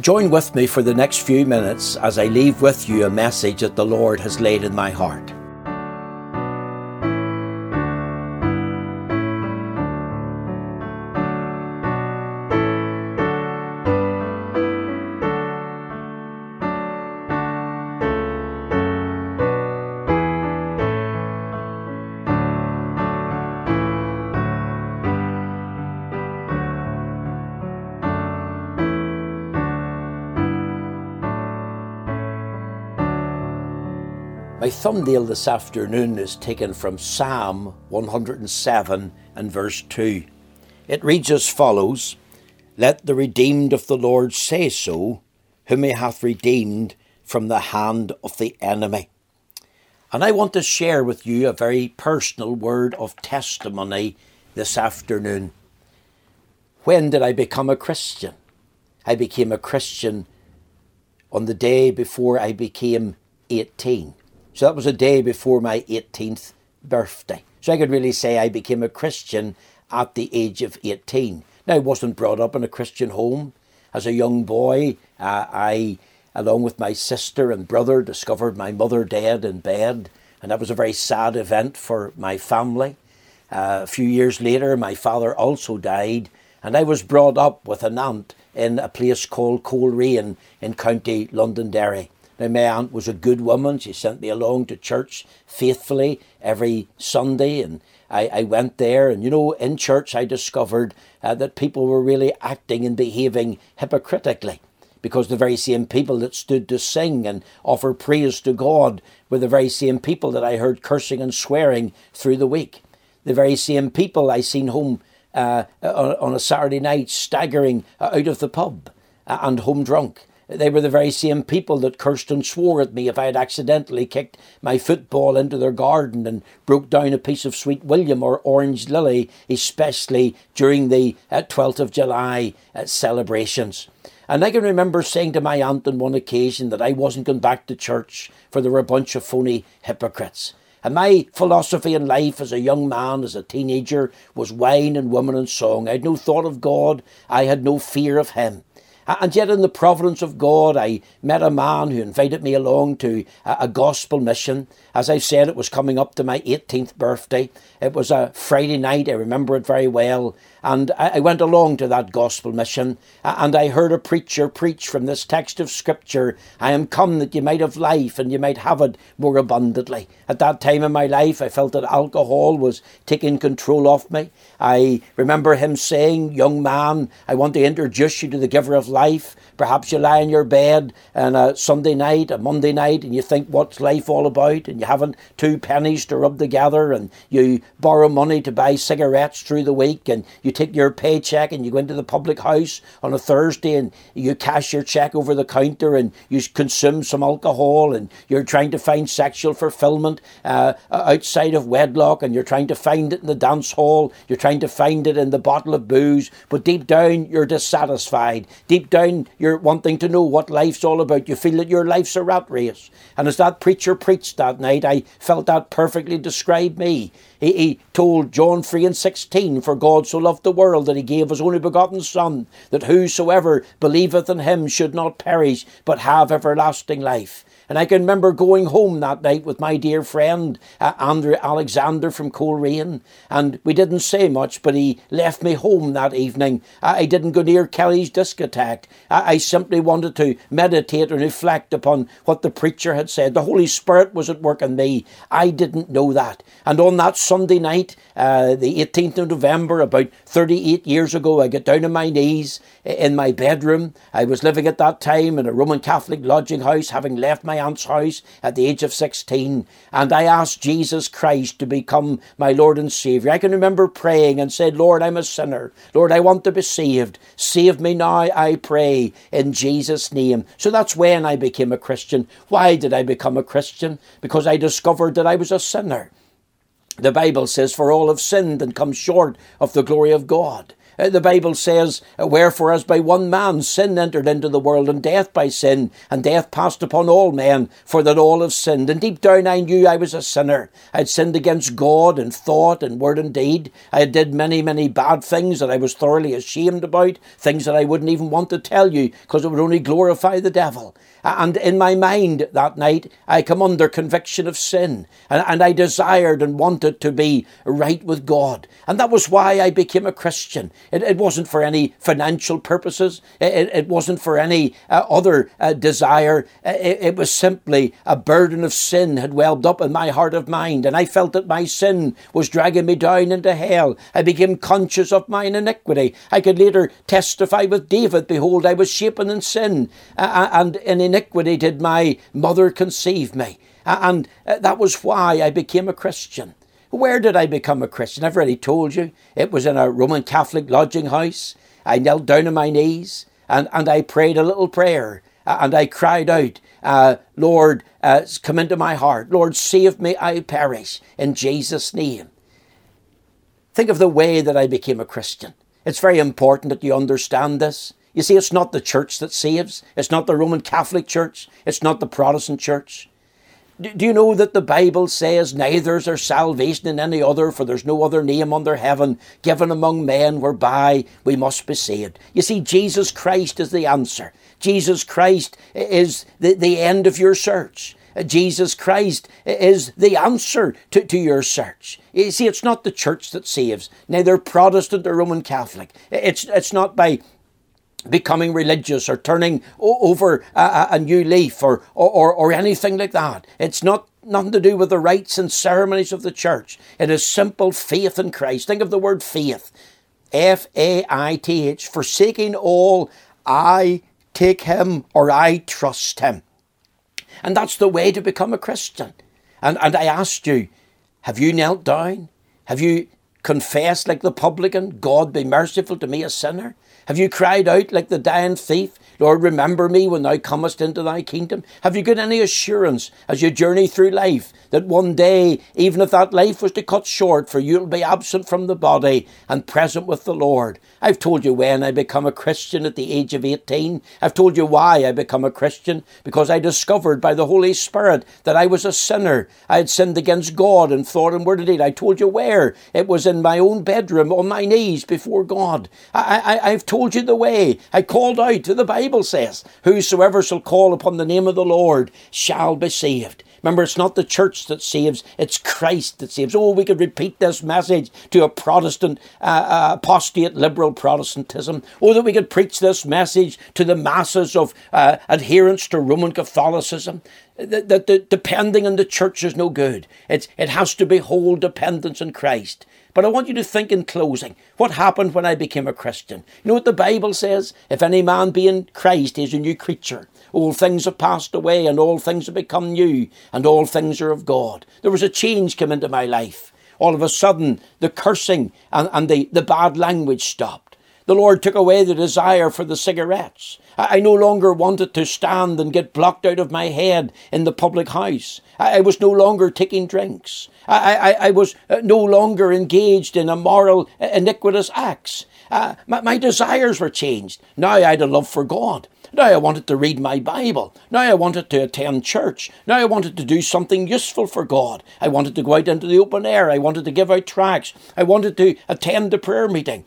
Join with me for the next few minutes as I leave with you a message that the Lord has laid in my heart. My thumbnail this afternoon is taken from Psalm 107 and verse 2. It reads as follows Let the redeemed of the Lord say so, whom he hath redeemed from the hand of the enemy. And I want to share with you a very personal word of testimony this afternoon. When did I become a Christian? I became a Christian on the day before I became 18. So that was a day before my 18th birthday. So I could really say I became a Christian at the age of 18. Now, I wasn't brought up in a Christian home. As a young boy, uh, I, along with my sister and brother, discovered my mother dead in bed, and that was a very sad event for my family. Uh, a few years later, my father also died, and I was brought up with an aunt in a place called Coleraine in County Londonderry. Now, my aunt was a good woman. She sent me along to church faithfully every Sunday, and I, I went there. And you know, in church, I discovered uh, that people were really acting and behaving hypocritically because the very same people that stood to sing and offer praise to God were the very same people that I heard cursing and swearing through the week. The very same people I seen home uh, on a Saturday night staggering out of the pub uh, and home drunk. They were the very same people that cursed and swore at me if I had accidentally kicked my football into their garden and broke down a piece of Sweet William or Orange Lily, especially during the uh, 12th of July uh, celebrations. And I can remember saying to my aunt on one occasion that I wasn't going back to church for there were a bunch of phony hypocrites. And my philosophy in life as a young man, as a teenager, was wine and woman and song. I had no thought of God. I had no fear of Him. And yet, in the providence of God, I met a man who invited me along to a, gospel mission. As I said, it was coming up to my 18th birthday. It was a Friday night, I remember it very well. And I went along to that gospel mission, and I heard a preacher preach from this text of Scripture I am come that you might have life and you might have it more abundantly. At that time in my life, I felt that alcohol was taking control of me. I remember him saying, Young man, I want to introduce you to the giver of life. Perhaps you lie in your bed on a Sunday night, a Monday night, and you think, What's life all about? And you haven't two pennies to rub together, and you borrow money to buy cigarettes through the week, and you take your paycheck and you go into the public house on a Thursday and you cash your check over the counter and you consume some alcohol and you're trying to find sexual fulfillment uh, outside of wedlock and you're trying to find it in the dance hall, you're trying to find it in the bottle of booze, but deep down you're dissatisfied. Deep down you're wanting to know what life's all about. You feel that your life's a rat race. And as that preacher preached that night, I felt that perfectly described me. He, he told John 3 and 16, For God so loved the world that he gave his only begotten Son, that whosoever believeth in him should not perish, but have everlasting life. And I can remember going home that night with my dear friend uh, Andrew Alexander from Coleraine, and we didn't say much, but he left me home that evening. I, I didn't go near Kelly's discotheque. I, I simply wanted to meditate and reflect upon what the preacher had said. The Holy Spirit was at work in me. I didn't know that. And on that Sunday night, uh, the 18th of November, about 38 years ago, I got down on my knees in my bedroom. I was living at that time in a Roman Catholic lodging house, having left my aunt's house at the age of 16, and I asked Jesus Christ to become my Lord and Saviour. I can remember praying and said, Lord, I'm a sinner. Lord, I want to be saved. Save me now, I pray, in Jesus' name. So that's when I became a Christian. Why did I become a Christian? Because I discovered that I was a sinner. The Bible says, For all have sinned and come short of the glory of God. Uh, the Bible says, uh, Wherefore, as by one man sin entered into the world, and death by sin, and death passed upon all men, for that all have sinned. And deep down I knew I was a sinner. I had sinned against God in thought and word and deed. I had did many, many bad things that I was thoroughly ashamed about, things that I wouldn't even want to tell you, because it would only glorify the devil. And in my mind that night, I come under conviction of sin. And, and I desired and wanted to be right with God. And that was why I became a Christian. It, it wasn't for any financial purposes, it, it wasn't for any uh, other uh, desire. It, it was simply a burden of sin had welled up in my heart of mind. And I felt that my sin was dragging me down into hell. I became conscious of mine iniquity. I could later testify with David, Behold, I was shapen in sin. Uh, and in iniquity did my mother conceive me. And uh, that was why I became a Christian. Where did I become a Christian? I've already told you. It was in a Roman Catholic lodging house. I knelt down on my knees and, and I prayed a little prayer and I cried out, uh, Lord, uh, come into my heart. Lord, save me, I perish, in Jesus' name. Think of the way that I became a Christian. It's very important that you understand this. You see, it's not the church that saves. It's not the Roman Catholic Church. It's not the Protestant Church. Do you know that the Bible says, Neither is there salvation in any other, for there's no other name under heaven given among men whereby we must be saved? You see, Jesus Christ is the answer. Jesus Christ is the, the end of your search. Jesus Christ is the answer to, to your search. You see, it's not the church that saves, neither Protestant or Roman Catholic. It's, it's not by becoming religious or turning over a, a new leaf or, or, or anything like that. It's not nothing to do with the rites and ceremonies of the church. It is simple faith in Christ. Think of the word faith. F A I T H. Forsaking all, I take him or I trust him. And that's the way to become a Christian. And, and I asked you, have you knelt down? Have you confessed like the publican, God be merciful to me, a sinner? Have you cried out like the dying thief, Lord, remember me when thou comest into thy kingdom? Have you got any assurance as you journey through life that one day, even if that life was to cut short, for you'll be absent from the body and present with the Lord? I've told you when I become a Christian at the age of 18. I've told you why I become a Christian, because I discovered by the Holy Spirit that I was a sinner. I had sinned against God in thought and word and deed. I told you where. It was in my own bedroom on my knees before God. I, I, I've told you the way. I called out to the Bible Bible says, Whosoever shall call upon the name of the Lord shall be saved. Remember, it's not the church that saves, it's Christ that saves. Oh, we could repeat this message to a Protestant, uh, uh, apostate liberal Protestantism. Oh, that we could preach this message to the masses of uh, adherents to Roman Catholicism. That, depending on the church is no good. It's, it has to be whole dependence on Christ. But I want you to think in closing what happened when I became a Christian. You know what the Bible says? If any man be in Christ, he is a new creature. All things have passed away, and all things have become new, and all things are of God. There was a change come into my life. All of a sudden, the cursing and, and the, the bad language stopped. The Lord took away the desire for the cigarettes. I no longer wanted to stand and get blocked out of my head in the public house. I was no longer taking drinks. I, I, I was uh, no longer engaged in immoral, uh, iniquitous acts. Uh, my, my desires were changed. Now I had a love for God. Now I wanted to read my Bible. Now I wanted to attend church. Now I wanted to do something useful for God. I wanted to go out into the open air. I wanted to give out tracts. I wanted to attend the prayer meeting.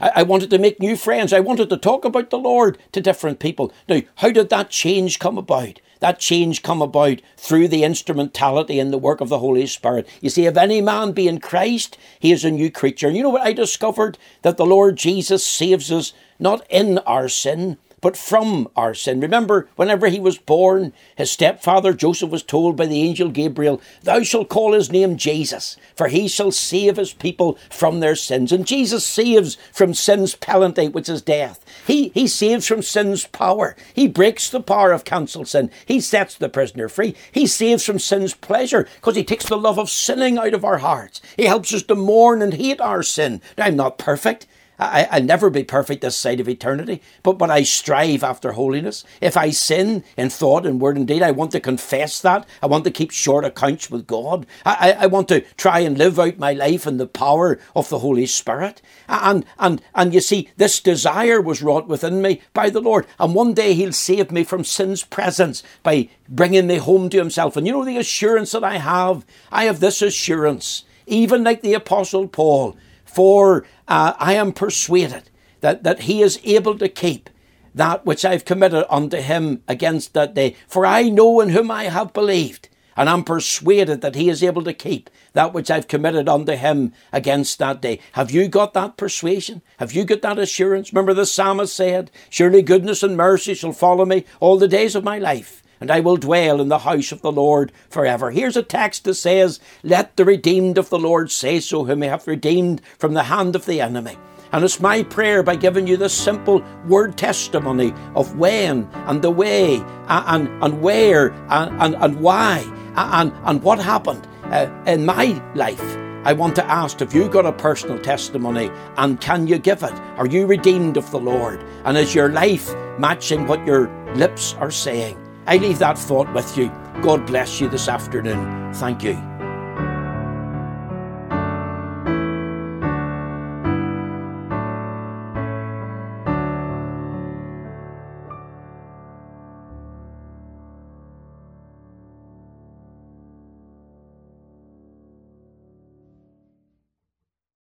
I, I wanted to make new friends. I wanted to talk about the Lord to different people. Now, how did that change come about? That change come about through the instrumentality and the work of the Holy Spirit. You see, if any man be in Christ, he is a new creature. And you know what I discovered? That the Lord Jesus saves us not in our sin, but from our sin. Remember, whenever he was born, his stepfather Joseph was told by the angel Gabriel, Thou shalt call his name Jesus, for he shall save his people from their sins. And Jesus saves from sin's penalty, which is death. He, he saves from sin's power. He breaks the power of counsel sin. He sets the prisoner free. He saves from sin's pleasure because he takes the love of sinning out of our hearts. He helps us to mourn and hate our sin. Now, I'm not perfect. I, will never be perfect this side of eternity, but, but I strive after holiness. If I sin in thought and word and deed, I want to confess that. I want to keep short accounts with God. I, I, I want to try and live out my life in the power of the Holy Spirit. And, and, and you see, this desire was wrought within me by the Lord. And one day He'll save me from sin's presence by bringing me home to Himself. And you know the assurance that I have? I have this assurance, even like the Apostle Paul for uh, I am persuaded that, that he is able to keep that which I've committed unto him against that day. For I know in whom I have believed, and I'm persuaded that he is able to keep that which I've committed unto him against that day. Have you got that persuasion? Have you got that assurance? Remember the psalmist said, Surely goodness and mercy shall follow me all the days of my life and I will dwell in the house of the Lord forever. Here's a text that says, Let the redeemed of the Lord say so, whom he hath redeemed from the hand of the enemy. And it's my prayer by giving you this simple word testimony of when and the way and, and where and, and, and why and, and what happened uh, in my life. I want to ask have you got a personal testimony and can you give it? Are you redeemed of the Lord? And is your life matching what your lips are saying? I leave that thought with you. God bless you this afternoon. Thank you.